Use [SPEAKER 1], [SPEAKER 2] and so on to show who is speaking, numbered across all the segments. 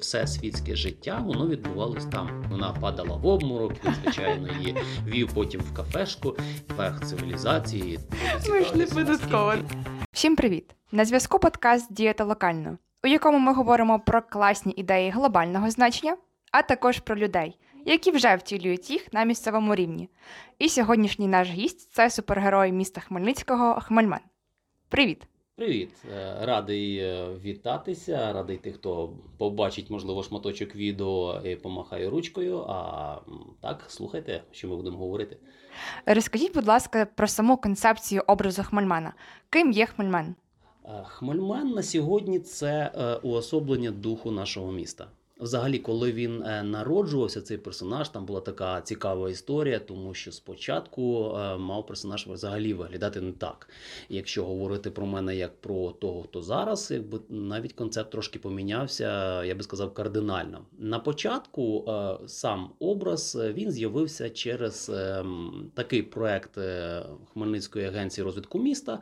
[SPEAKER 1] Все світське життя воно відбувалось там. Вона падала в обморок, він, звичайно, її вів потім в кафешку, верх цивілізації.
[SPEAKER 2] Ми ж не податково. Всім привіт! На зв'язку подкаст Дієта локально, у якому ми говоримо про класні ідеї глобального значення, а також про людей, які вже втілюють їх на місцевому рівні. І сьогоднішній наш гість це супергерой міста Хмельницького Хмельмен. Привіт!
[SPEAKER 1] Привіт, Е, радий е, вітатися. Радий тих, хто побачить, можливо, шматочок відео і помахає ручкою. А так, слухайте, що ми будемо говорити.
[SPEAKER 2] Розкажіть, будь ласка, про саму концепцію образу Хмельмена. Ким є Хмельмен?
[SPEAKER 1] Е, Хмельмен на сьогодні це уособлення духу нашого міста. Взагалі, коли він е, народжувався, цей персонаж, там була така цікава історія, тому що спочатку е, мав персонаж взагалі виглядати не так. Якщо говорити про мене як про того, хто зараз, якби навіть концепт трошки помінявся, я би сказав, кардинально. На початку е, сам образ він з'явився через такий проект Хмельницької агенції розвитку міста,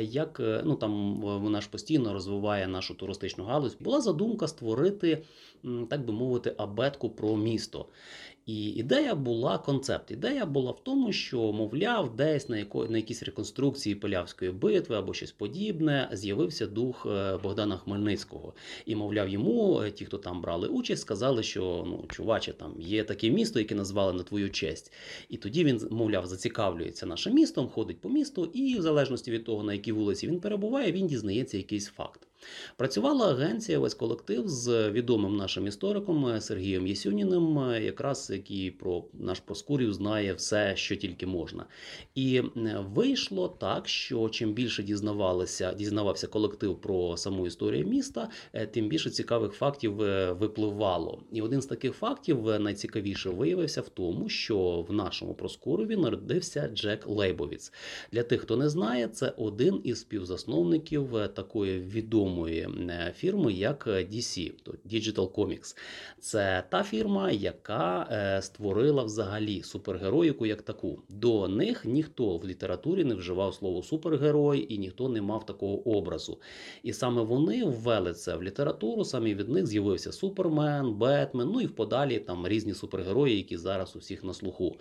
[SPEAKER 1] як ну там вона ж постійно розвиває нашу туристичну галузь. Була задумка створити, так би мовити, абетку про місто. І ідея була концепт. Ідея була в тому, що, мовляв, десь на яко, на якійсь реконструкції Пилявської битви або щось подібне з'явився дух е, Богдана Хмельницького. І, мовляв, йому е, ті, хто там брали участь, сказали, що ну, чуваче, там є таке місто, яке назвали на твою честь. І тоді він, мовляв, зацікавлюється нашим містом, ходить по місту, і в залежності від того, на якій вулиці він перебуває, він дізнається якийсь факт. Працювала агенція, весь колектив з відомим нашим істориком Сергієм Єсюніним, якраз який про наш Проскурів знає все, що тільки можна. І е, вийшло так, що чим більше дізнавалися, дізнавався колектив про саму історію міста, е, тим більше цікавих фактів е, випливало. І один з таких фактів найцікавіше виявився в тому, що в нашому Проскурові народився Джек Лейбовіц. Для тих, хто не знає, це один із співзасновників такої відомої е, фірми, як е, DC, Digital Comics. Це та фірма, яка е, створила взагалі супергероїку як таку. До них ніхто в літературі не вживав слово супергерой і ніхто не мав такого образу. І саме вони ввели це в літературу. Саме від них з'явився Супермен, Бетмен, ну і в подалі там різні супергерої, які зараз у всіх на слуху.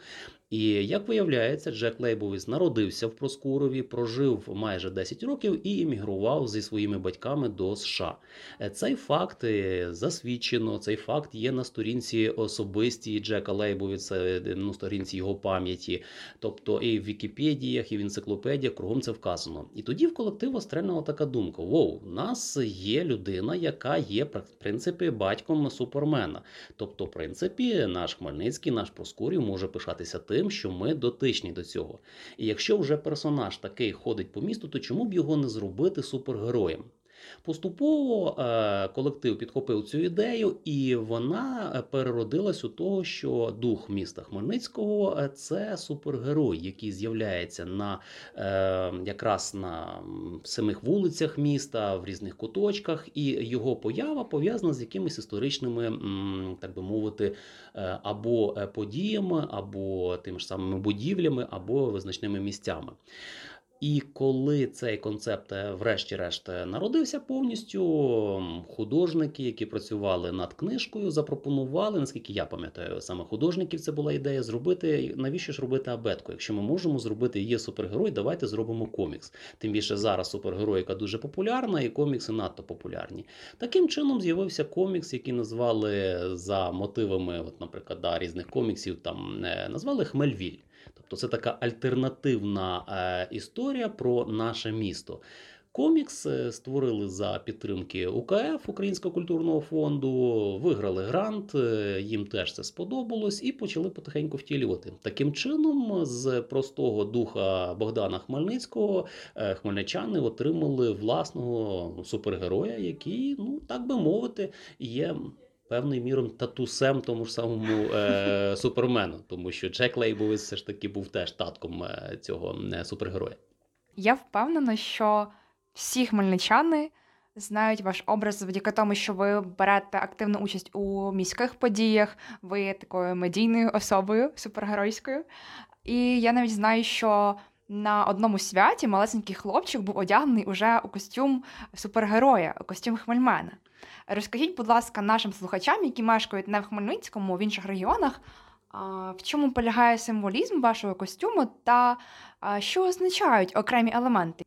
[SPEAKER 1] І як виявляється, Джек Лейбовіс народився в Проскурові, прожив майже 10 років і емігрував зі своїми батьками до США. Е, Цей факт е, засвідчено. Цей факт є на сторінці особистій Джека Лейбовіца, е, на сторінці його пам'яті. Тобто і в Вікіпедіях, і в енциклопедіях кругом це вказано. І тоді в колективу стрельнула така думка: Воу, у нас є людина, яка є в принципі батьком супермена. Тобто, в принципі, наш Хмельницький, наш Проскурів може пишатися тим, що ми дотичні до цього. І якщо вже персонаж такий ходить по місту, то чому б його не зробити супергероєм? Поступово е, колектив підхопив цю ідею, і вона е, переродилась у того, що дух міста Хмельницького е, це супергерой, який з'являється на якраз на самих вулицях міста, в різних куточках, і його поява пов'язана з якимись історичними, так би мовити, або подіями, або тими ж самими будівлями, або визначними місцями. І коли цей концепт, е, врешті-решт, е, народився повністю, художники, які працювали над книжкою, запропонували, наскільки я пам'ятаю, саме художників це була ідея зробити. Навіщо ж робити абетку? Якщо ми можемо зробити є супергерой, давайте зробимо комікс. Тим більше зараз супергероїка дуже популярна, і комікси надто популярні. Таким чином з'явився комікс, який назвали за мотивами, от, наприклад, да, різних коміксів, там е, назвали Хмельвіль. Тобто це така альтернативна е, історія про наше місто. Комікс е, створили за підтримки УКФ Українського культурного фонду, виграли грант, е, їм теж це сподобалось і почали потихеньку втілювати. Таким чином, з простого духа Богдана Хмельницького хмельничани отримали власного супергероя, який, ну так би мовити, є певною мірою татусем тому ж самому е, супермену, тому що Джек Лейбовіц все ж таки був теж татком е, цього е, супергероя.
[SPEAKER 2] Я впевнена, що всі хмельничани знають ваш образ завдяки тому, що ви берете активну участь у міських подіях, ви такою медійною особою супергеройською. І я навіть знаю, що на одному святі малесенький хлопчик був одягнений уже у костюм супергероя, у костюм Хмельмена. Розкажіть, будь ласка, нашим слухачам, які мешкають не в Хмельницькому, в інших регіонах, а, в чому полягає символізм вашого костюму та що означають окремі елементи?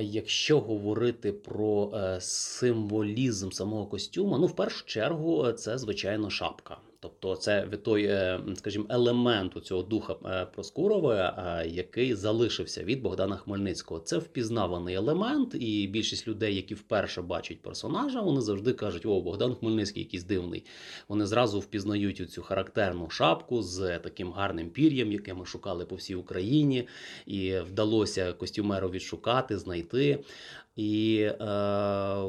[SPEAKER 1] Якщо говорити про е, символізм самого костюму, ну в першу чергу е, це звичайно шапка. Тобто, це від той, е, скажімо, елемент у цього духа е, Проскурова, е, який залишився від Богдана Хмельницького. Це впізнаваний елемент, і більшість людей, які вперше бачать персонажа, вони завжди кажуть: о, Богдан Хмельницький якийсь дивний. Вони зразу впізнають цю характерну шапку з таким гарним пір'ям, яке ми шукали по всій Україні, і вдалося костюмеру відшукати, знайти. І е,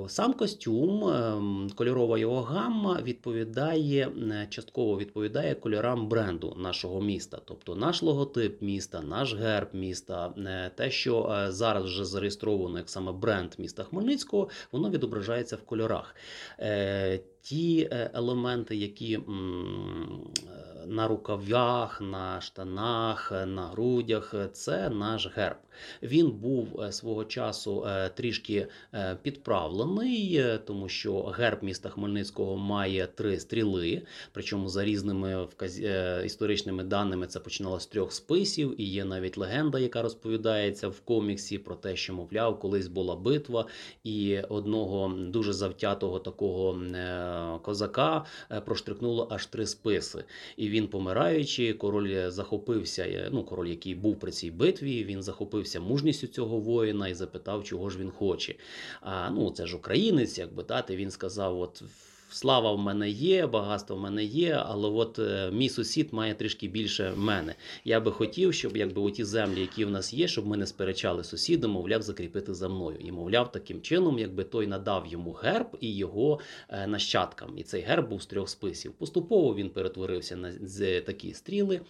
[SPEAKER 1] сам костюм, е, кольорова його гамма відповідає е, частково відповідає кольорам бренду нашого міста. Тобто наш логотип міста, наш герб міста, е, те, що е, зараз вже зареєстровано як саме бренд міста Хмельницького, воно відображається в кольорах. Е, Ті елементи, які на рукавах, на штанах, на грудях, це наш герб. Він був е, свого часу е, трішки е, підправлений, тому що герб міста Хмельницького має три стріли. Причому за різними історичними даними це починалося з трьох списів, і є навіть легенда, яка розповідається в коміксі про те, що, мовляв, колись була битва, і одного дуже завтятого такого козака проштрикнуло аж три списи. І він, помираючи, король захопився. Ну, король, який був при цій битві, він захопився мужністю цього воїна і запитав, чого ж він хоче. А ну, це ж українець, якби дати. Він сказав: от. Слава в мене є, багатство в мене є, але от е, мій сусід має трішки більше мене. Я би хотів, щоб якби оті землі, які в нас є, щоб ми не сперечали сусіда, мовляв, закріпити за мною. І мовляв, таким чином, якби той надав йому герб і його е, нащадкам. І цей герб був з трьох списів. Поступово він перетворився на з такі стріли.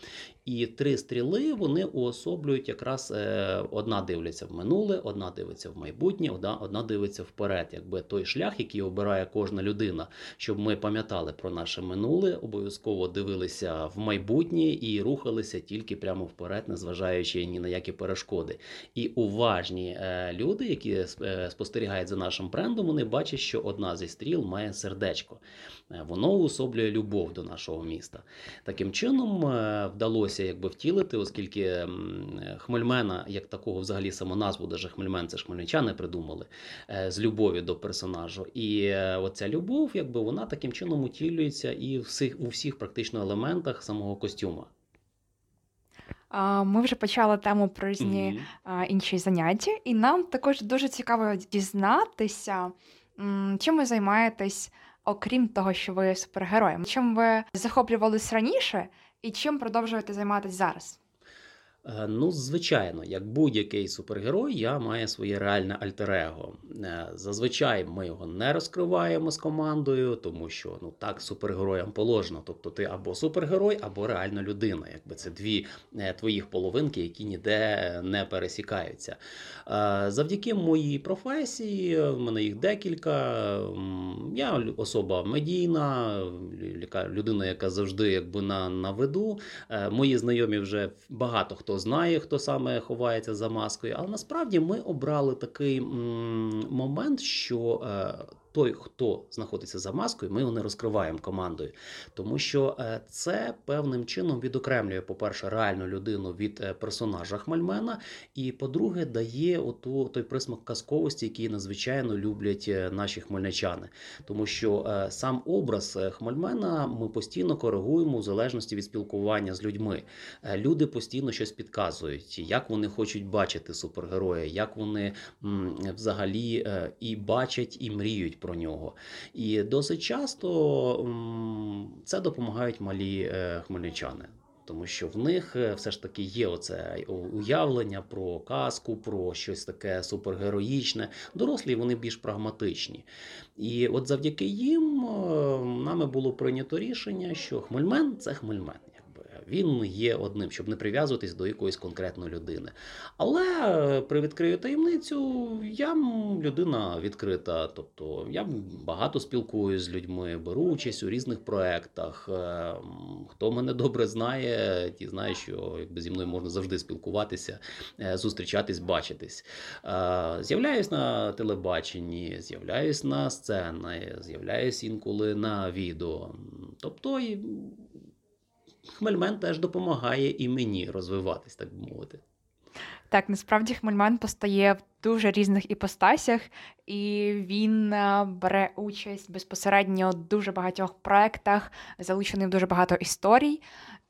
[SPEAKER 1] І три стріли вони уособлюють якраз е, одна дивиться в минуле, одна дивиться в майбутнє, одна, одна дивиться вперед. Якби той шлях, який обирає кожна людина, щоб ми пам'ятали про наше минуле, обов'язково дивилися в майбутнє і рухалися тільки прямо вперед, незважаючи ні на які перешкоди. І уважні е, люди, які е, спостерігають за нашим брендом, вони бачать, що одна зі стріл має сердечко. Е, Воно уособлює любов до нашого міста. Таким чином вдалося якби втілити, оскільки Хмельмена, як такого, взагалі саму назву, даже Хмельмен, це ж хмельничани придумали з любові до персонажу. І оця любов, якби вона таким чином утілюється і всіх, у всіх практично елементах самого костюма.
[SPEAKER 2] Ми вже почали тему про різні а, інші заняття, і нам також дуже цікаво дізнатися, чим ви займаєтесь, окрім того, що ви супергероєм. Чим ви захоплювались раніше, і чим продовжуєте займатися зараз?
[SPEAKER 1] Е, Ну, звичайно, як будь-який супергерой, я маю своє реальне альтер-его. Е, Зазвичай ми його не розкриваємо з командою, тому що ну так супергероям положено. Тобто ти або супергерой, або реальна людина. Якби це дві е, твоїх половинки, які ніде не пересікаються. Завдяки моїй професії, в мене їх декілька. Я особа медійна, людина, яка завжди якби на, на виду. Мої знайомі вже багато хто знає, хто саме ховається за маскою. Але насправді ми обрали такий момент, що е, той, хто знаходиться за маскою, ми його не розкриваємо командою. Тому що е, це певним чином відокремлює, по-перше, реальну людину від е, персонажа Хмельмена, і по-друге, дає оту той присмак казковості, який надзвичайно люблять е, наші хмельничани. Тому що сам образ Хмельмена ми постійно коригуємо в залежності від спілкування з людьми. Люди постійно щось підказують, як вони хочуть бачити супергероя, як вони взагалі і бачать, і мріють про нього. І досить часто це допомагають малі е, хмельничани. Тому що в них е, все ж таки є оце уявлення про казку, про щось таке супергероїчне. Дорослі вони більш прагматичні. І от завдяки їм е, нами було прийнято рішення, що Хмельмен це Хмельмен. Він є одним, щоб не прив'язуватись до якоїсь конкретної людини. Але е, привідкрию таємницю, я людина відкрита. Тобто я багато спілкуюсь з людьми, беру участь у різних проєктах. Е, Хто мене добре знає, ті знають, що якби зі мною можна завжди спілкуватися, е, зустрічатись, бачитись. З'являюсь на телебаченні, з'являюсь на сцені, з'являюсь інколи на відео. Тобто Хмельмен теж допомагає і мені розвиватись, так би мовити.
[SPEAKER 2] Так, насправді Хмельман постає в дуже різних іпостасях, і він е, бере участь безпосередньо в дуже багатьох проектах, залучений в дуже багато історій.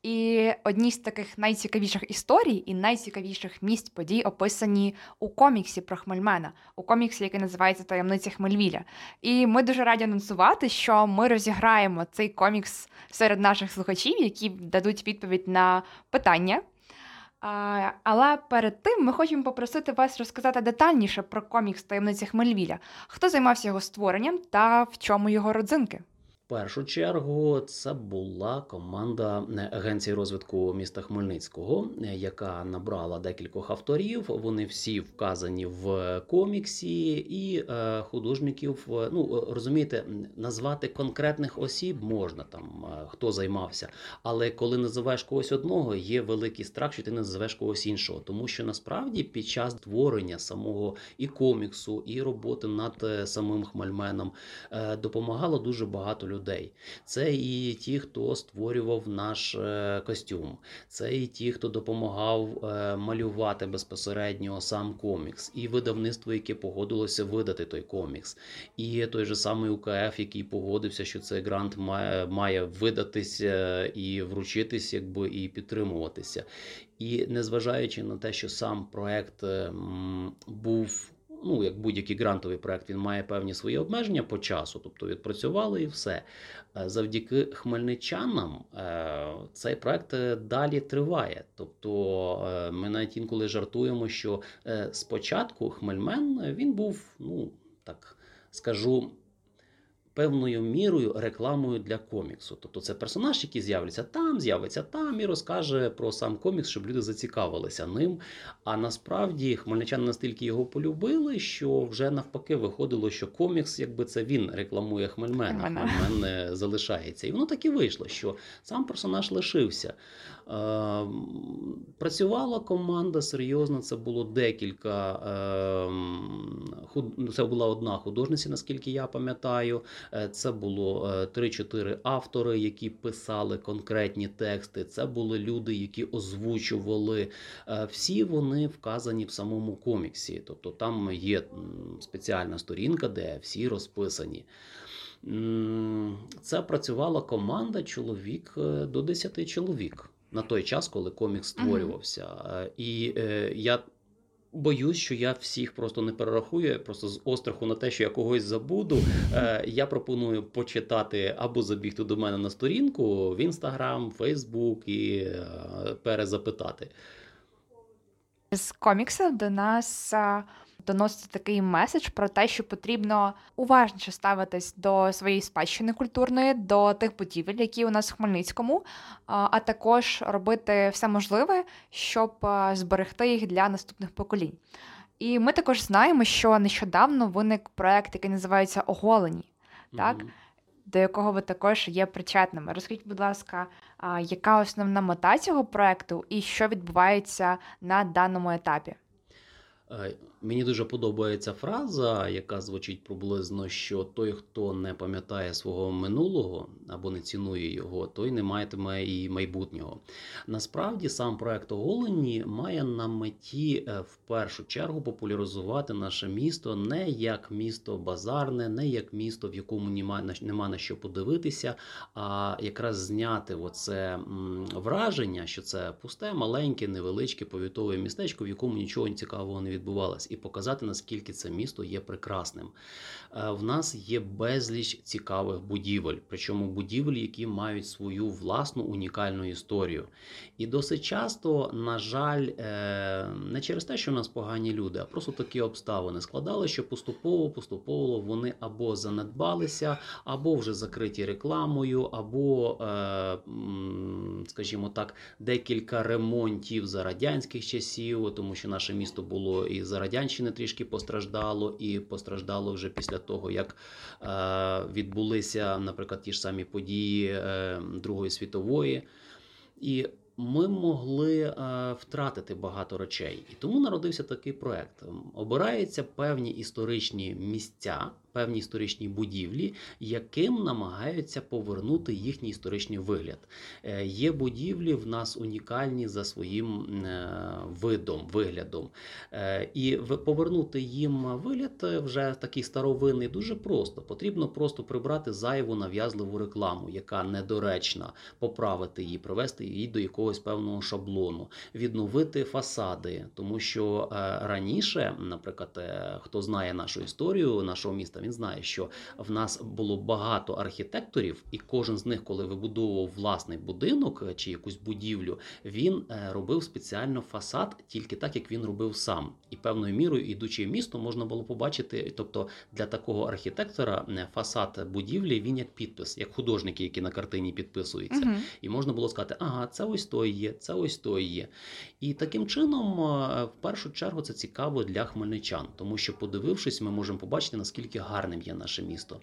[SPEAKER 2] І одні з таких найцікавіших історій і найцікавіших місць подій описані у коміксі про Хмельмена, у коміксі, який називається Таємниця Хмельвіля. І ми дуже раді анонсувати, що ми розіграємо цей комікс серед наших слухачів, які дадуть відповідь на питання. А, але перед тим ми хочемо попросити вас розказати детальніше про комікс Таємниця Хмельвіля. Хто займався його створенням та в чому його родзинки?
[SPEAKER 1] Першу чергу це була команда е, агенції розвитку міста Хмельницького, е, яка набрала декількох авторів. Вони всі вказані в коміксі, і е, художників. Ну розумієте, назвати конкретних осіб можна там хто займався. Але коли називаєш когось одного, є великий страх, що ти називаєш когось іншого. Тому що насправді під час створення самого і коміксу, і роботи над самим Хмельменом допомагало дуже багато людей. Це і ті, хто створював наш е, костюм, це і ті, хто допомагав е, малювати безпосередньо сам комікс, і видавництво, яке погодилося видати той комікс, і той же самий УКФ, який погодився, що цей грант має, має видатися і вручитись, якби і підтримуватися. І незважаючи на те, що сам проект е, м, був. Ну, як будь-який грантовий проект, він має певні свої обмеження по часу, тобто відпрацювали і все. Е, Завдяки хмельничанам е, цей проект е, далі триває. Тобто ми навіть інколи жартуємо, що спочатку Хмельмен він був, ну так скажу, певною мірою рекламою для коміксу. Тобто це персонаж, який з'явиться там, з'явиться там і розкаже про сам комікс, щоб люди зацікавилися ним. А насправді хмельничани настільки його полюбили, що вже навпаки виходило, що комікс, якби це він рекламує Хмельмена. Хмельмен залишається. І воно так і вийшло, що сам персонаж лишився. Е, Працювала команда серйозно. Це було декілька. е, Це була одна художниця, наскільки я пам'ятаю. Е, Це було е, 3-4 автори, які писали конкретні тексти. Це були люди, які озвучували. Всі вони вказані в самому коміксі. Тобто там є спеціальна сторінка, де всі розписані. Це працювала команда чоловік до 10 чоловік на той час, коли комікс створювався. Е, І е, я боюсь, що я всіх просто не перерахую. Просто з остраху на те, що я когось забуду. е, Я пропоную почитати або забігти до мене на сторінку в інстаграм, Фейсбук і е, перезапитати.
[SPEAKER 2] З коміксів до нас а, доноситься такий меседж про те, що потрібно уважніше ставитись до своєї спадщини культурної, до тих будівель, які у нас в Хмельницькому, а, також робити все можливе, щоб зберегти їх для наступних поколінь. І ми також знаємо, що нещодавно виник проект, який називається Оголені. Так.
[SPEAKER 1] Мгм.
[SPEAKER 2] до якого ви також є причетними. Розкажіть, будь ласка, яка основна мета цього проекту і що відбувається на даному етапі?
[SPEAKER 1] Мені дуже подобається фраза, яка звучить приблизно, що той, хто не пам'ятає свого минулого або не цінує його, той не матиме і майбутнього. Насправді сам проект оголені має на меті е, в першу чергу популяризувати наше місто не як місто базарне, не як місто, в якому нема на що подивитися, а якраз зняти оце враження, що це пусте, маленьке, невеличке повітове містечко, в якому нічого цікавого не відбувається. І показати наскільки це місто є прекрасним. Е, В нас є безліч цікавих будівель, причому будівель, які мають свою власну унікальну історію. І досить часто, на жаль, е, не через те, що у нас погані люди, а просто такі обставини складали, що поступово поступово вони або занедбалися, або вже закриті рекламою, або, е, скажімо так, декілька ремонтів за радянських часів, тому що наше місто було і за радянщини трішки постраждало, і постраждало вже після того, як е, відбулися, наприклад, ті ж самі події е, Другої світової. І ми могли е, втратити багато речей. І тому народився такий проект. Обираються певні історичні місця, певні історичні будівлі, яким намагаються повернути їхній історичний вигляд. Е, Є будівлі в нас унікальні за своїм е, видом, виглядом. Е, І повернути їм вигляд вже такий старовинний дуже просто. Потрібно просто прибрати зайву нав'язливу рекламу, яка недоречна, поправити її, привести її до якогось певного шаблону, відновити фасади, тому що раніше, наприклад, хто знає нашу історію нашого міста, він знає, що в нас було багато архітекторів, і кожен з них, коли вибудовував власний будинок е, чи якусь будівлю, він е, робив спеціально фасад тільки так, як він робив сам. І певною мірою, ідучи в місто, можна було побачити, тобто для такого архітектора е, фасад будівлі він як підпис, як художники, які на картині підписуються.
[SPEAKER 2] Угу.
[SPEAKER 1] І можна було сказати, ага, це ось той є, це ось той є. І таким чином, в першу чергу, це цікаво для хмельничан, тому що, подивившись, ми можемо побачити, наскільки гарним є наше місто.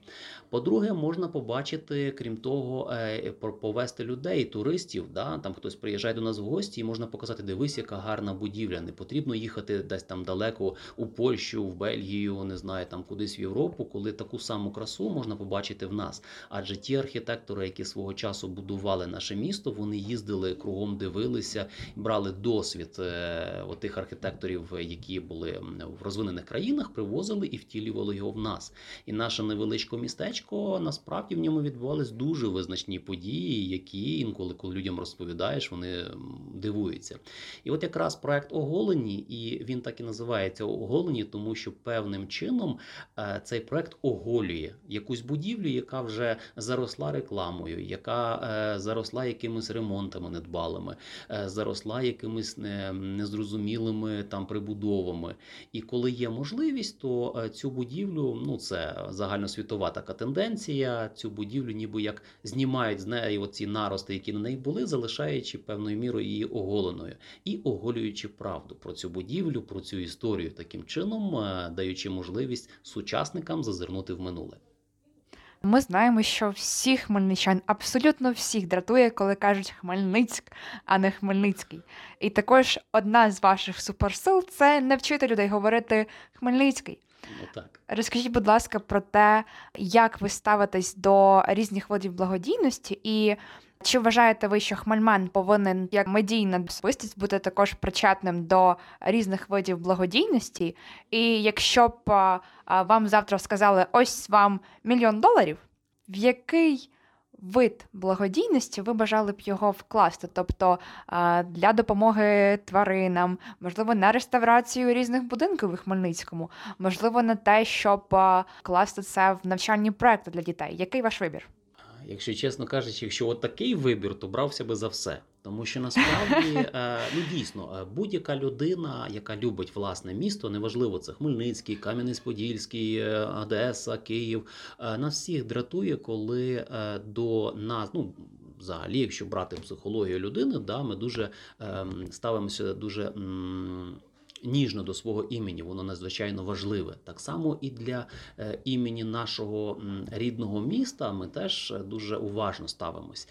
[SPEAKER 1] По-друге, можна побачити, крім того, е, повести людей, туристів. Да? Там хтось приїжджає до нас в гості, і можна показати, дивись, яка гарна будівля. Не потрібно їхати десь там далеко у Польщу, в Бельгію, не знаю, там кудись в Європу, коли таку саму красу можна побачити в нас. Адже ті архітектори, які свого часу будували наше місто, вони їздили кругом, дивилися, брали досвід е, отих архітекторів, які були в розвинених країнах, привозили і втілювали його в нас. І наше невеличке містечко насправді в ньому відбувались дуже визначні події, які інколи, коли людям розповідаєш, вони дивуються. І от якраз проект оголені, і він так і називається оголені, тому що певним чином е, цей проект оголює якусь будівлю, яка вже заросла рекламою, яка е, заросла якимись ремонтами недбалими, е, заросла якимись незрозумілими там прибудовами. І коли є можливість, то цю будівлю, ну це загальносвітова така тенденція. Цю будівлю, ніби як знімають з неї оці нарости, які на неї були, залишаючи певною мірою її оголеною і оголюючи правду про цю будівлю, про цю історію, таким чином е, даючи можливість сучасникам зазирнути в минуле.
[SPEAKER 2] Ми знаємо, що всіх хмельничан, абсолютно всіх дратує, коли кажуть Хмельницьк, а не Хмельницький. І також одна з ваших суперсил це не вчити людей говорити Хмельницький.
[SPEAKER 1] Так.
[SPEAKER 2] Розкажіть, будь ласка, про те, як ви ставитесь до різних видів благодійності, і чи вважаєте ви, що Хмельман повинен як медійна особистість бути також причетним до різних видів благодійності? І якщо б вам завтра сказали, ось вам мільйон доларів, в який вид благодійності ви бажали б його вкласти? Тобто для допомоги тваринам, можливо, на реставрацію різних будинків у Хмельницькому, можливо, на те, щоб класти це в навчальні проекти для дітей. Який ваш вибір?
[SPEAKER 1] Якщо чесно кажучи, якщо от такий вибір, то брався би за все. Тому що насправді е, ну дійсно е, будь-яка людина, яка любить власне місто, неважливо це Хмельницький, Кам'янець-Подільський, е, Одеса, Київ, е, нас всіх дратує, коли е, до нас, ну взагалі, якщо брати психологію людини, да, ми дуже ем, ставимося дуже. м, Ніжно до свого імені, воно надзвичайно важливе. Так само і для е, імені нашого рідного міста ми теж е, дуже уважно ставимось.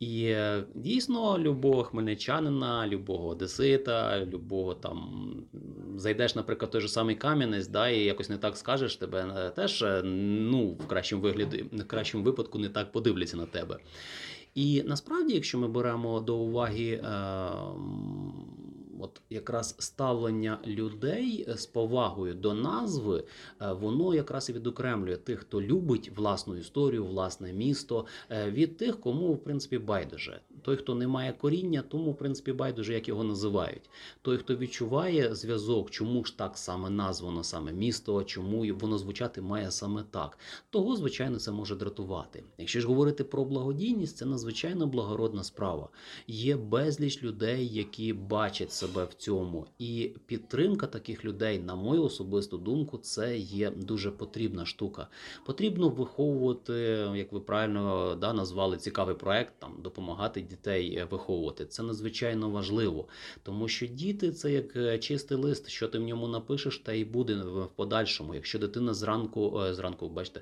[SPEAKER 1] І е, дійсно, любого хмельничанина, любого одесита, любого там зайдеш, наприклад, той же самий Кам'янець, да, і якось не так скажеш, тебе теж ну, в кращому вигляді, в кращому випадку не так подивляться на тебе. І насправді, якщо ми беремо до уваги е, от якраз ставлення людей е, з повагою до назви, е, воно якраз і відокремлює тих, хто любить власну історію, власне місто, е, від тих, кому в принципі байдуже. Той, хто не має коріння, тому в принципі байдуже, як його називають. Той, хто відчуває зв'язок, чому ж так саме названо саме місто, чому воно звучати має саме так, того звичайно це може дратувати. Якщо ж говорити про благодійність, це надзвичайно благородна справа. Є безліч людей, які бачать себе в цьому, і підтримка таких людей, на мою особисту думку, це є дуже потрібна штука. Потрібно виховувати, як ви правильно да, назвали цікавий проект, там допомагати дітей е, виховувати. Це надзвичайно важливо, тому що діти це як е, чистий лист, що ти в ньому напишеш, та й буде в подальшому. Якщо дитина зранку, е, зранку, бачите,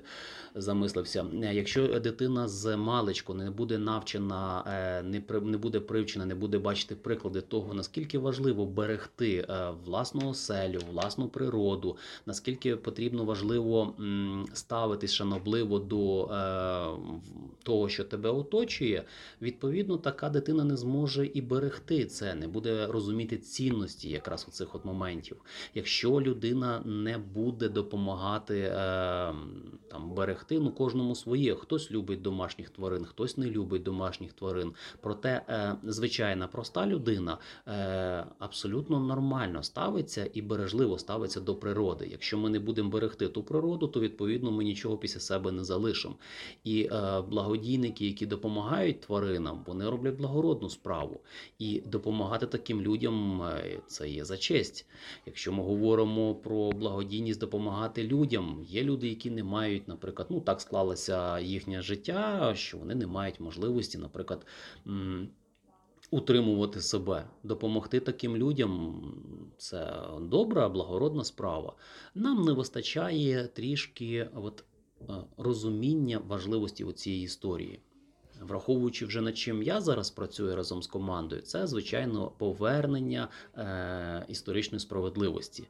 [SPEAKER 1] замислився. Якщо дитина з маличку не буде навчена, не при- не буде привчена, не буде бачити приклади того, наскільки важливо берегти е, власну оселю, власну природу, наскільки потрібно важливо ставитись шанобливо до е, того, що тебе оточує, відповідно, така дитина не зможе і берегти це, не буде розуміти цінності якраз у цих от моментів. Якщо людина не буде допомагати е, там берегти, ну кожному своє. Хтось любить домашніх тварин, хтось не любить домашніх тварин. Проте звичайна проста людина абсолютно нормально ставиться і бережливо ставиться до природи. Якщо ми не будемо берегти ту природу, то відповідно ми нічого після себе не залишимо. І е, благодійники, які допомагають тваринам, вони роблять благородну справу. І допомагати таким людям е, це є за честь. Якщо ми говоримо про благодійність, допомагати людям, є люди, які не мають, наприклад, ну так склалося їхнє життя, що вони не мають можливості, наприклад. Утримувати себе, допомогти таким людям це добра, благородна справа. Нам не вистачає трішки от, е, розуміння важливості цієї історії. Враховуючи вже над чим я зараз працюю разом з командою, це звичайно повернення е, історичної справедливості.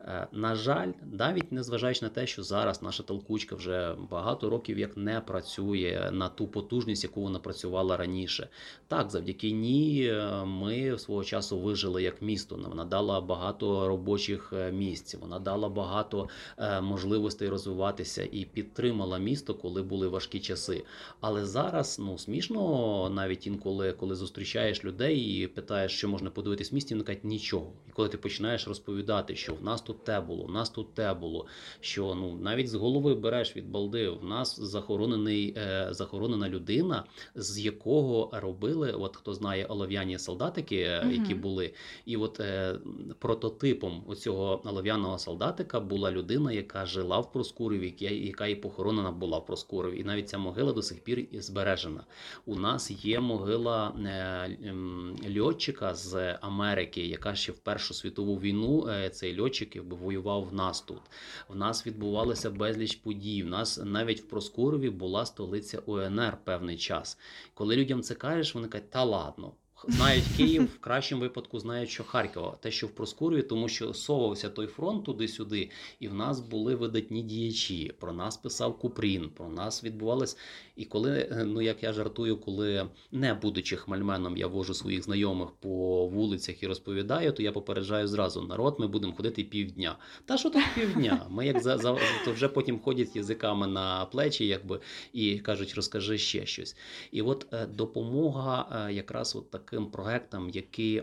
[SPEAKER 1] Е, на жаль, навіть незважаючи на те, що зараз наша толкучка вже багато років як не працює на ту потужність, яку вона працювала раніше. Так, завдяки ній е, ми свого часу вижили як місто. Вона дала багато робочих е, місць, вона дала багато е, можливостей розвиватися і підтримала місто, коли були важкі часи. Але зараз ну смішно навіть інколи, коли зустрічаєш людей і питаєш, що можна подивитись в місті, вони кажуть нічого. Коли ти починаєш розповідати, що в нас тут те було, в нас тут те було, що ну навіть з голови береш від балди, в нас захоронений е, захоронена людина, з якого робили, от хто знає олов'яні солдатики, е,
[SPEAKER 2] Мгм.
[SPEAKER 1] які були, і от е, прототипом оцього олов'яного солдатика була людина, яка жила в Проскурові, яка, яка і похоронена була в Проскурові. І навіть ця могила до сих пір збережена. У нас є могила е, ем, льотчика з Америки, яка ще в Першу світову війну е, цей льотчик якби воював в нас тут. В нас відбувалося безліч подій. В нас навіть в Проскурові була столиця УНР певний час. Коли людям це кажеш, вони кажуть, та ладно. Знають Київ, в кращому випадку знають, що Харкова, те, що в Проскурові, тому що совався той фронт туди-сюди, і в нас були видатні діячі. Про нас писав Купрін, про нас відбувалось. І коли, е, ну як я жартую, коли не будучи хмельменом, я вожу своїх знайомих по вулицях і розповідаю, то я попереджаю зразу: народ, ми будемо ходити півдня. Та що тут півдня? Ми як за, за то вже потім ходять язиками на плечі, якби і кажуть, розкажи ще щось. І от е, допомога е, якраз от таким проектам, які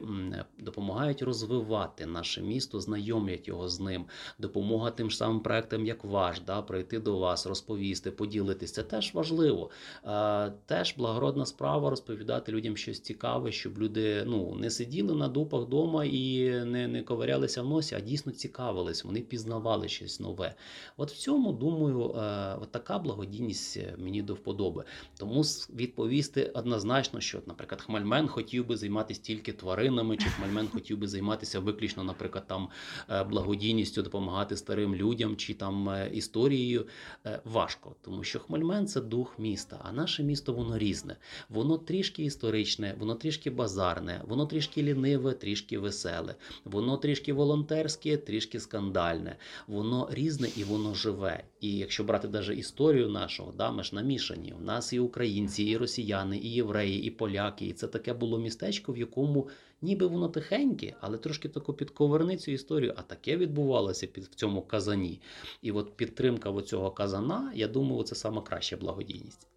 [SPEAKER 1] допомагають розвивати наше місто, знайомлять його з ним. Допомога тим ж самим проектам, як ваш, да, прийти до вас, розповісти, поділитись. Це теж важливо. Теж благородна справа розповідати людям щось цікаве, щоб люди ну не сиділи на дупах вдома і не, не ковирялися в носі, а дійсно цікавились. Вони пізнавали щось нове. От в цьому думаю, е, от така благодійність е, мені до вподоби. Тому відповісти однозначно, що, наприклад, Хмельмен хотів би займатися тільки тваринами, чи Хмельмен хотів би займатися виключно, наприклад, там е, благодійністю, допомагати старим людям, чи там е, історією. Е, Важко, тому що Хмельмен це дух міста, а наше місто воно різне. Воно трішки історичне, воно трішки базарне, воно трішки ліниве, трішки веселе, воно трішки волонтерське, трішки скандальне. Воно різне і воно живе. І якщо брати навіть історію нашого, да, ми ж намішані. У нас і українці, і росіяни, і євреї, і поляки, і це таке було містечко, в якому ніби воно тихеньке, але трошки тако підковерни цю історію. А таке відбувалося під в цьому казані. І от підтримка цього казана, я думаю, це саме краща благодійність.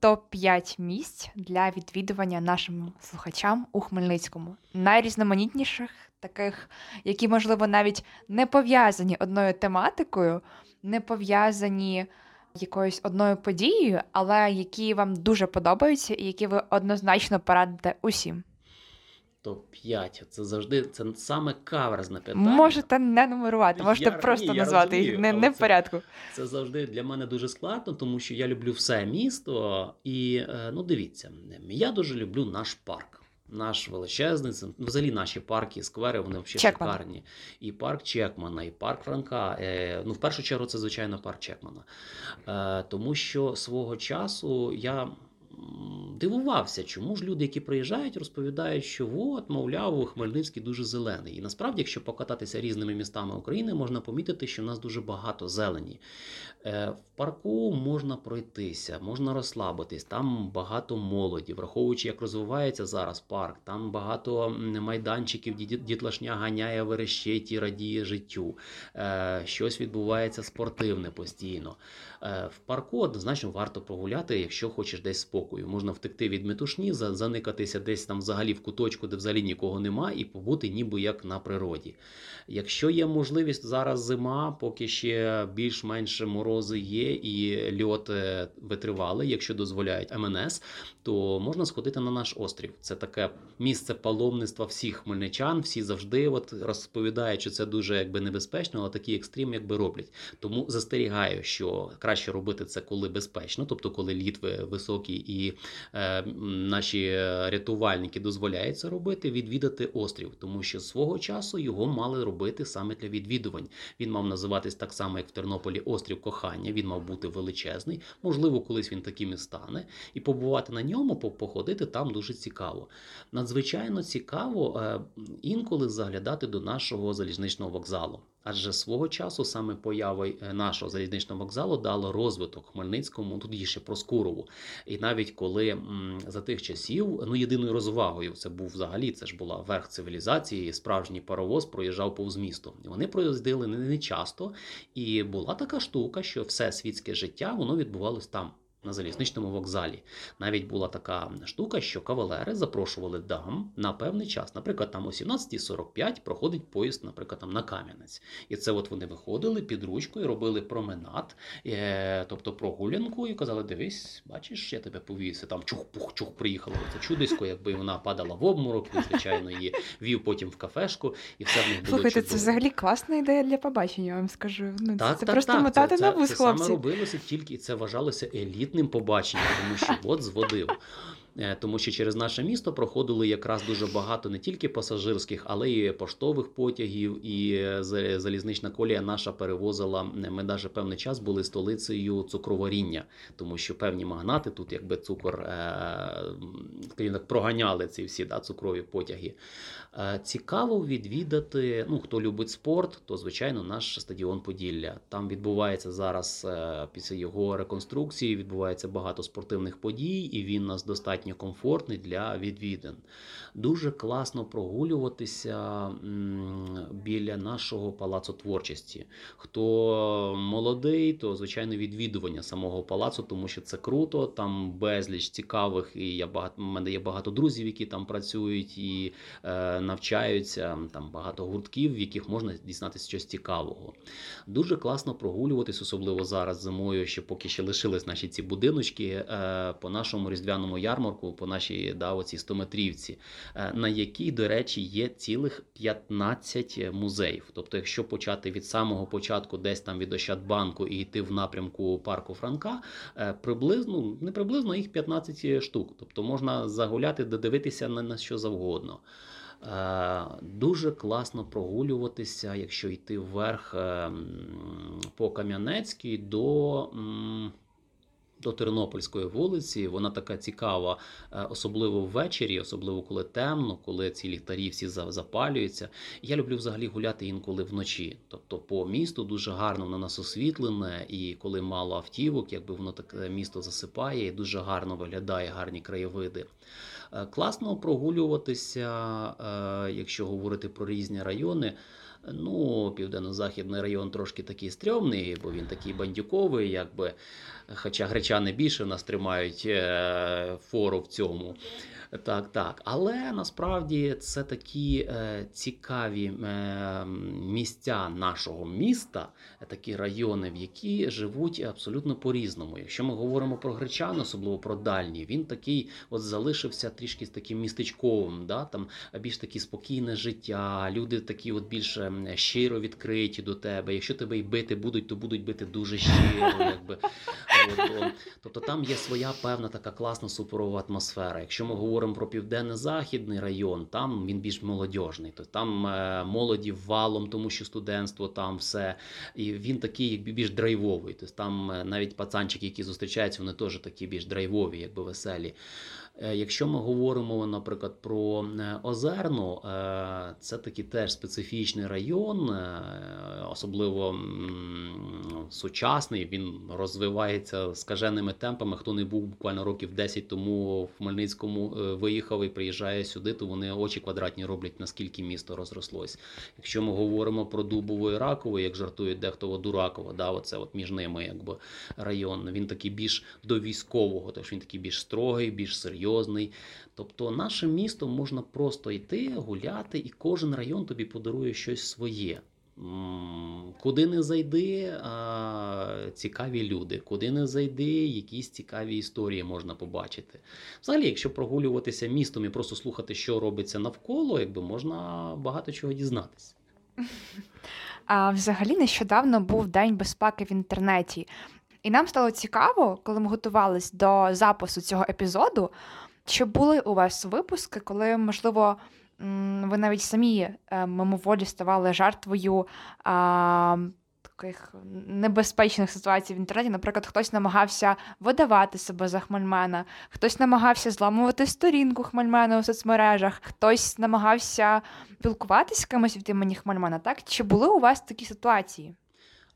[SPEAKER 2] Топ-5 місць для відвідування нашим слухачам у Хмельницькому. Найрізноманітніших, таких, які, можливо, навіть не пов'язані одною тематикою, не пов'язані якоюсь одною подією, але які вам дуже подобаються і які ви однозначно порадите усім.
[SPEAKER 1] Топ-5. Це завжди це саме каверзне питання.
[SPEAKER 2] Можете не нумерувати, можете
[SPEAKER 1] Я-
[SPEAKER 2] просто
[SPEAKER 1] ні,
[SPEAKER 2] назвати їх не, не в порядку.
[SPEAKER 1] Це завжди для мене дуже складно, тому що я люблю все місто. І е, ну дивіться, я дуже люблю наш парк. Наш величезний, це взагалі наші парки, і сквери, вони взагалі
[SPEAKER 2] Чекман.
[SPEAKER 1] шикарні. І парк Чекмана, і парк Франка. Е, ну, в першу чергу, це звичайно парк Чекмана. Е, тому що свого часу я дивувався, чому ж люди, які приїжджають, розповідають, що от, мовляв, Хмельницький дуже зелений. І насправді, якщо покататися різними містами України, можна помітити, що в нас дуже багато зелені. Е, В парку можна пройтися, можна розслабитись, там багато молоді, враховуючи, як розвивається зараз парк, там багато майданчиків, дітлашня ганяє, верещить і радіє життю. Е, Щось відбувається спортивне постійно. Е, В парку однозначно варто прогуляти, якщо хочеш десь спокою. Можна втекти від метушні, заникатися десь там взагалі в куточку, де взагалі нікого нема, і побути ніби як на природі. Якщо є можливість зараз зима, поки ще більш-менш морози є і льот е, витривалий, якщо дозволяють МНС, то можна сходити на наш острів. Це таке місце паломництва всіх хмельничан. Всі завжди от розповідають, що це дуже якби небезпечно, але такий екстрім якби роблять. Тому застерігаю, що краще робити це коли безпечно, тобто коли лід ви- високий і наші е, рятувальники дозволяють це робити, відвідати острів, тому що свого часу його мали робити саме для відвідувань. Він мав називатись так само, як в Тернополі, острів кохання. Він мав бути величезний. Можливо, колись він таким і стане. І побувати на ньому, походити там дуже цікаво. Надзвичайно цікаво е, інколи заглядати до нашого залізничного вокзалу. Адже свого часу саме поява е, нашого залізничного вокзалу дало розвиток Хмельницькому, тоді ще Проскурову. І навіть коли за тих часів ну єдиною розвагою це був взагалі, це ж була верх цивілізації, справжній паровоз проїжджав повз місто. Вони проїздили не часто, і була така штука, що все світське життя воно відбувалось там. На залізничному вокзалі навіть була така штука, що кавалери запрошували дам на певний час. Наприклад, там о 17.45 проходить поїзд, наприклад, там на Кам'янець. І це от вони виходили під ручкою, робили променад, е, тобто прогулянку, і казали: дивись, бачиш, я тебе повівся. Там чух-пух, чух приїхало це чудисько, якби вона падала в обморок, він, звичайно, її вів потім в кафешку, і все в них було
[SPEAKER 2] Слухайте, це взагалі класна ідея для побачення, я вам скажу. Ну,
[SPEAKER 1] Так,
[SPEAKER 2] це
[SPEAKER 1] так,
[SPEAKER 2] просто
[SPEAKER 1] так.
[SPEAKER 2] мотати
[SPEAKER 1] це,
[SPEAKER 2] на
[SPEAKER 1] це,
[SPEAKER 2] вуз,
[SPEAKER 1] це саме робилося тільки і це вважалося елітним побаченням, тому що от зводив. Е, Тому що через наше місто проходили якраз дуже багато не тільки пасажирських, але й поштових потягів. І е, залізнична колія наша перевозила. е, Ми навіть певний час були столицею цукроваріння, тому що певні магнати тут, якби цукор, так, проганяли ці всі да, цукрові потяги. Цікаво відвідати. Ну, хто любить спорт, то звичайно наш стадіон Поділля. Там відбувається зараз після його реконструкції. Відбувається багато спортивних подій, і він нас достатньо комфортний для відвідин. Дуже класно прогулюватися біля нашого палацу творчості. Хто молодий, то звичайно відвідування самого палацу, тому що це круто. Там безліч цікавих, і я багато у мене є багато друзів, які там працюють і е, навчаються. Там багато гуртків, в яких можна дізнатися щось цікавого. Дуже класно прогулюватись, особливо зараз зимою, ще поки ще лишились наші ці будиночки е, по нашому різдвяному ярмарку, по нашій да, оцій стометрівці, е, на якій, до речі, є цілих 15 музеїв. Тобто, якщо почати від самого початку, десь там від Ощадбанку і йти в напрямку парку Франка, е, приблизно не приблизно їх 15 штук. Тобто можна загуляти, додивитися на, на що завгодно. Е, Дуже класно прогулюватися, якщо йти вверх е, по Кам'янецькій до. До Тернопільської вулиці. Вона така цікава, е, особливо ввечері, особливо коли темно, коли ці ліхтарі всі запалюються. Я люблю взагалі гуляти інколи вночі. Тобто по місту дуже гарно воно нас освітлене, і коли мало автівок, якби воно таке місто засипає, і дуже гарно виглядає, гарні краєвиди. Е, Класно прогулюватися, е, якщо говорити про різні райони. Ну, південно-західний район трошки такий стрьомний, бо він такий бандюковий, якби. Хоча гречани більше нас тримають е, фору в цьому. Так, так. Але насправді це такі е, цікаві е, місця нашого міста, е, такі райони, в які живуть абсолютно по-різному. Якщо ми говоримо про гречан, особливо про дальні, він такий от залишився трішки таким містечковим, да? там більш такі спокійне життя, люди такі от більш ем, щиро відкриті до тебе. Якщо тебе і бити будуть, то будуть бити дуже щиро, якби. Тобто там є своя певна така класна суперова атмосфера. Якщо ми говоримо про південно-західний район, там він більш молодіжний. Тобто там е, молоді валом, тому що студентство там все. І він такий, якби більш драйвовий. Тобто там е, навіть пацанчики, які зустрічаються, вони теж такі більш драйвові, якби веселі. Е, Якщо ми говоримо, наприклад, про е, Озерну, е, це такий теж специфічний район, особливо сучасний. Він розвивається скаженими темпами. Хто не був буквально років 10 тому в Хмельницькому виїхав і приїжджає сюди, то вони очі квадратні роблять, наскільки місто розрослось. Якщо ми говоримо про Дубову і Ракову, як жартують дехто Дуракова, да, оце от між ними якби район. Він такий більш до військового, тож він такий більш строгий, більш серйозний. Тобто, наше місто можна просто йти, гуляти, і кожен район тобі подарує щось своє. Куди не зайди, цікаві люди, куди не зайди, якісь цікаві історії можна побачити. Взагалі, якщо прогулюватися містом і просто слухати, що робиться навколо, якби можна багато чого дізнатися.
[SPEAKER 2] А взагалі нещодавно був День безпеки в інтернеті. І нам стало цікаво, коли ми готувались до запису цього епізоду, чи були у вас випуски, коли, можливо, ви навіть самі е, мимоволі ставали жертвою а, таких небезпечних ситуацій в інтернеті. Наприклад, хтось намагався видавати себе за хмельмена, хтось намагався зламувати сторінку хмельмена у соцмережах, хтось намагався спілкуватися з кимось від імені хмельмена. Так чи були у вас такі ситуації?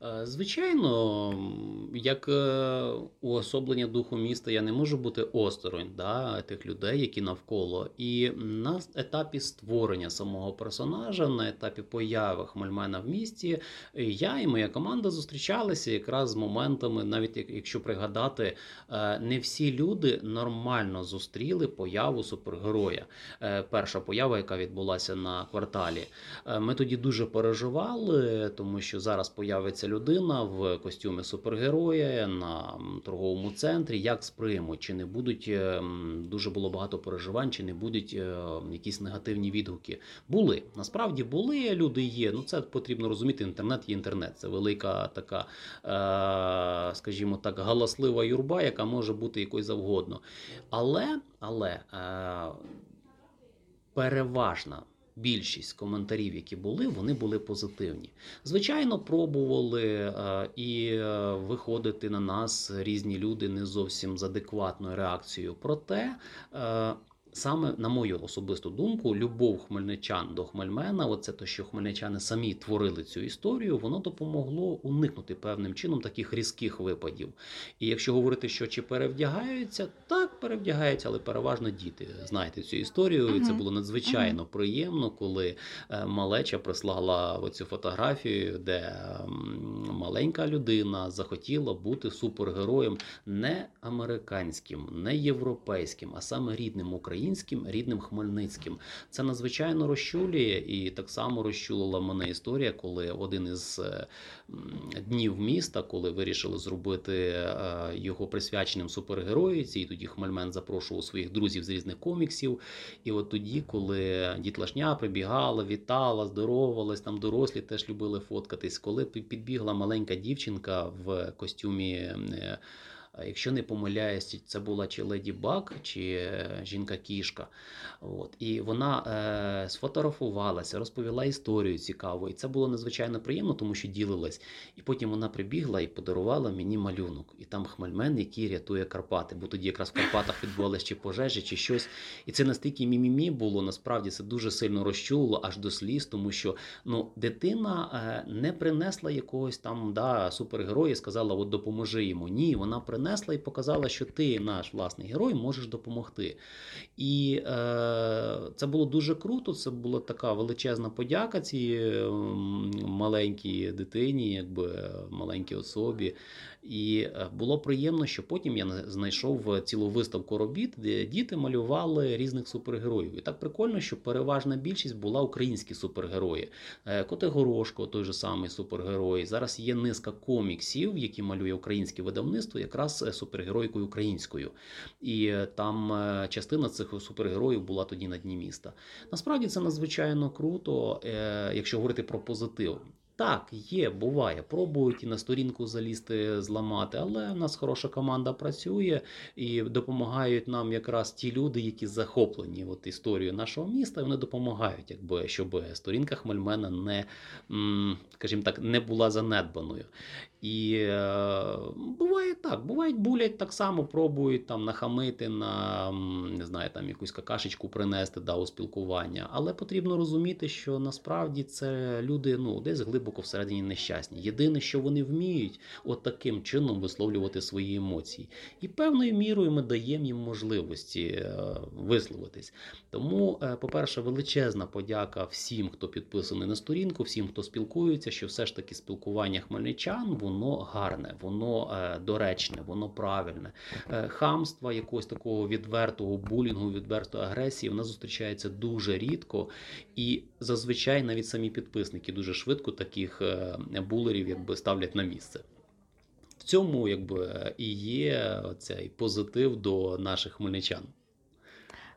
[SPEAKER 1] Е, Звичайно, як е, уособлення духу міста, я не можу бути осторонь да, тих людей, які навколо. І на етапі створення самого персонажа, на етапі появи Хмельмена в місті, я і моя команда зустрічалися якраз з моментами, навіть якщо пригадати, е, не всі люди нормально зустріли появу супергероя. Перша поява, яка відбулася на кварталі. Ми тоді дуже переживали, тому що зараз появиться людина в костюмі супергероя на торговому центрі. Як сприймуть? Чи не будуть е, дуже було багато переживань, чи не будуть е, якісь негативні відгуки? Були насправді були люди. Є. Ну це потрібно розуміти. Інтернет є інтернет. Це велика така, е, скажімо так, галаслива юрба, яка може бути якось завгодно. Але, але переважна більшість коментарів, які були, вони були позитивні. Звичайно, пробували е, і е, виходити на нас різні люди не зовсім з адекватною реакцією. Проте. Саме на мою особисту думку, любов хмельничан до хмельмена, оце те, що хмельничани самі творили цю історію, воно допомогло уникнути певним чином таких різких випадів. І якщо говорити, що чи перевдягаються, так перевдягаються, але переважно діти. Знаєте цю історію, і це було надзвичайно приємно, коли е, малеча прислала оцю фотографію, де маленька людина захотіла бути супергероєм не американським, не європейським, а саме рідним українським, рідним хмельницьким. Це надзвичайно розчулює, і так само розчулила мене історія, коли один із е, днів міста, коли вирішили зробити е, його присвяченим супергероїці, і тоді Хмельмен запрошував своїх друзів з різних коміксів. І от тоді, коли дітлашня прибігала, вітала, здоровалась, там дорослі теж любили фоткатись. Коли підбігла маленька дівчинка в костюмі. Якщо не помиляюсь, це була чи Леді Баг, чи е, жінка-кішка. От. І вона е, сфотографувалася, розповіла історію цікаву. І це було надзвичайно приємно, тому що ділилась. І потім вона прибігла і подарувала мені малюнок. І там хмельмен, який рятує Карпати. Бо тоді якраз в Карпатах відбувалися чи пожежі, чи щось. І це настільки мімімі було, насправді це дуже сильно розчуло аж до сліз, тому що ну, дитина е, не принесла якогось там да, супергероя і сказала, от допоможи йому. Ні, вона принесла і показала, що ти, наш власний герой, можеш допомогти. І е, це було дуже круто. Це була така величезна подяка цій ем, маленькій дитині, якби маленькій особі. І е, було приємно, що потім я на- знайшов цілу виставку робіт, де діти малювали різних супергероїв. І так прикольно, що переважна більшість була українські супергерої. Е, Котигорошко, той же самий супергерой. Зараз є низка коміксів, які малює українське видавництво, якраз е, супергеройкою українською. І е, там е, частина цих супергероїв була тоді на дні міста. Насправді це надзвичайно круто, е, якщо говорити про позитив. Так, є, буває. Пробують і на сторінку залізти, зламати, але в нас хороша команда працює і допомагають нам якраз ті люди, які захоплені от історією нашого міста. і Вони допомагають, якби щоб сторінка Хмельмена не, скажімо так, не була занедбаною. І е, буває так, бувають булять так само, пробують там нахамити на не знаю, там якусь какашечку принести да, у спілкування. Але потрібно розуміти, що насправді це люди ну, десь глибоко всередині нещасні. Єдине, що вони вміють, от таким чином висловлювати свої емоції. І певною мірою ми даємо їм можливості е, висловитись. Тому, е, по-перше, величезна подяка всім, хто підписаний на сторінку, всім, хто спілкується, що все ж таки спілкування хмельничан воно гарне, воно е, доречне, воно правильне. Хамства, якогось такого відвертого булінгу, відвертої агресії, вона зустрічається дуже рідко, і зазвичай навіть самі підписники дуже швидко таких е, булерів якби ставлять на місце. В цьому якби і є цей позитив до наших хмельничан.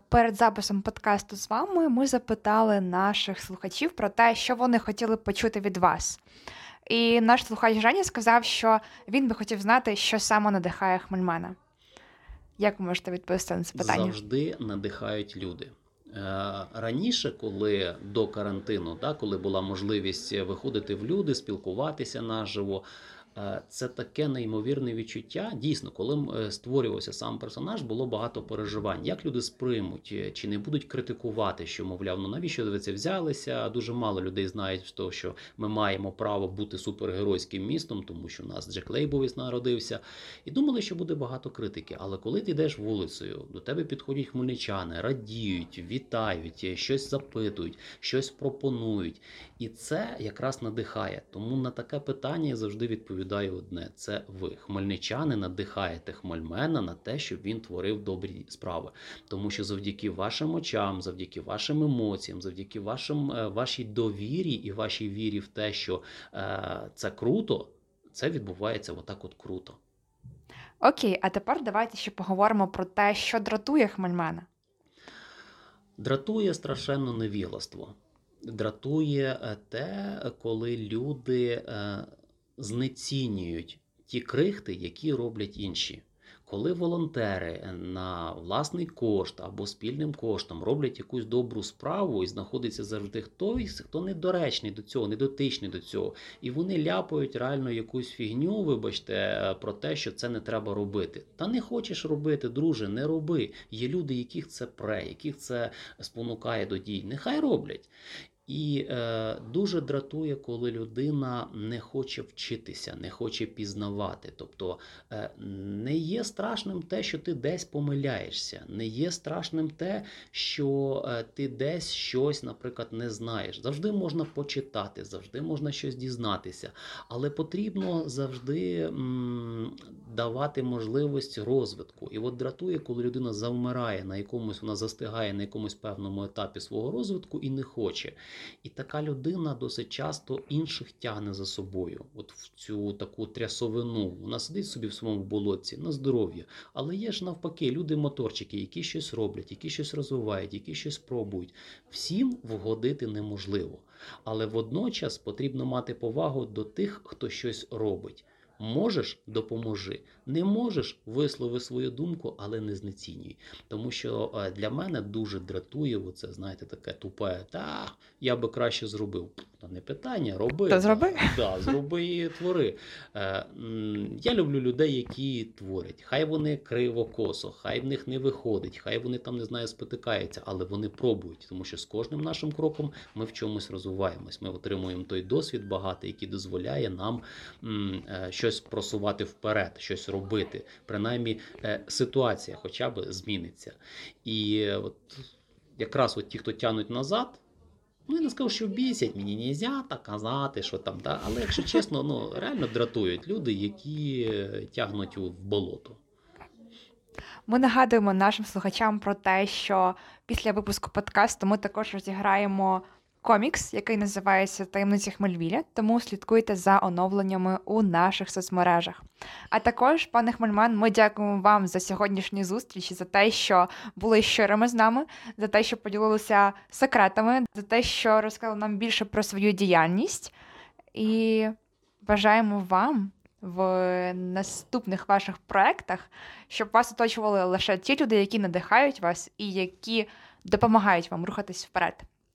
[SPEAKER 2] Перед записом подкасту з вами ми запитали наших слухачів про те, що вони хотіли почути від вас. І наш слухач Женя сказав, що він би хотів знати, що саме надихає Хмельмена. Як ви можете відповісти на це питання?
[SPEAKER 1] завжди надихають люди. Е, Раніше, коли до карантину, да, коли була можливість виходити в люди, спілкуватися наживо, це таке неймовірне відчуття. Дійсно, коли е, створювався сам персонаж, було багато переживань. Як люди сприймуть, е, чи не будуть критикувати, що мовляв, ну навіщо ви це взялися? Дуже мало людей знають, то, що ми маємо право бути супергеройським містом, тому що у нас Джек Лейбовіс народився. І думали, що буде багато критики. Але коли ти йдеш вулицею, до тебе підходять хмельничани, радіють, вітають, щось запитують, щось пропонують. І це якраз надихає. Тому на таке питання я завжди відповідаю одне: це ви, хмельничани, надихаєте хмельмена на те, щоб він творив добрі справи. Тому що завдяки вашим очам, завдяки вашим емоціям, завдяки вашим, е, вашій довірі і вашій вірі в те, що е, це круто, це відбувається отак от круто.
[SPEAKER 2] Окей, а тепер давайте ще поговоримо про те, що дратує Хмельмена.
[SPEAKER 1] Дратує страшенно невігластво. Дратує е, те, коли люди е, знецінюють ті крихти, які роблять інші. Коли волонтери на власний кошт або спільним коштом роблять якусь добру справу і знаходиться завжди хтось, хто недоречний до цього, недотичний до цього, і вони ляпають реально якусь фігню, вибачте, е, про те, що це не треба робити. Та не хочеш робити, друже, не роби. Є люди, яких це пре, яких це спонукає до дій. Нехай роблять. І е, дуже дратує, коли людина не хоче вчитися, не хоче пізнавати. Тобто е, не є страшним те, що ти десь помиляєшся, не є страшним те, що е, ти десь щось, наприклад, не знаєш. Завжди можна почитати, завжди можна щось дізнатися, але потрібно завжди м, давати можливість розвитку. І от дратує, коли людина завмирає на якомусь, вона застигає на якомусь певному етапі свого розвитку і не хоче. І така людина досить часто інших тягне за собою, от в цю таку трясовину. Вона сидить собі в своєму болотці на здоров'я. Але є ж навпаки, люди-моторчики, які щось роблять, які щось розвивають, які щось пробують. Всім вгодити неможливо. Але водночас потрібно мати повагу до тих, хто щось робить. Можеш допоможи. Не можеш вислови свою думку, але не знецінюй. Тому що е, для мене дуже дратує оце, знаєте, таке тупе. Та я би краще зробив. Та не питання, роби.
[SPEAKER 2] То зроби.
[SPEAKER 1] Да, зроби і твори. Е, я люблю людей, які творять. Хай вони криво косо, хай в них не виходить, хай вони там не знаю, спотикаються, але вони пробують, тому що з кожним нашим кроком ми в чомусь розвиваємось. Ми отримуємо той досвід багатий, який дозволяє нам е, щось просувати вперед, щось робити. Принаймні, е, ситуація хоча б зміниться. І е, от якраз от ті, хто тянуть назад. Ну, я не скажу, що бісять, мені не можна так казати, що там, да? але якщо чесно, ну реально дратують люди, які е, тягнуть в болото.
[SPEAKER 2] Ми нагадуємо нашим слухачам про те, що після випуску подкасту ми також розіграємо комікс, який називається Таємниці Хмельвіля, тому слідкуйте за оновленнями у наших соцмережах. А також, пане Хмельман, ми дякуємо вам за сьогоднішню зустріч за те, що були щирими з нами, за те, що поділилися секретами, за те, що розказали нам більше про свою діяльність. І бажаємо вам в наступних ваших проектах, щоб вас оточували лише ті люди, які надихають вас і які допомагають вам рухатись вперед.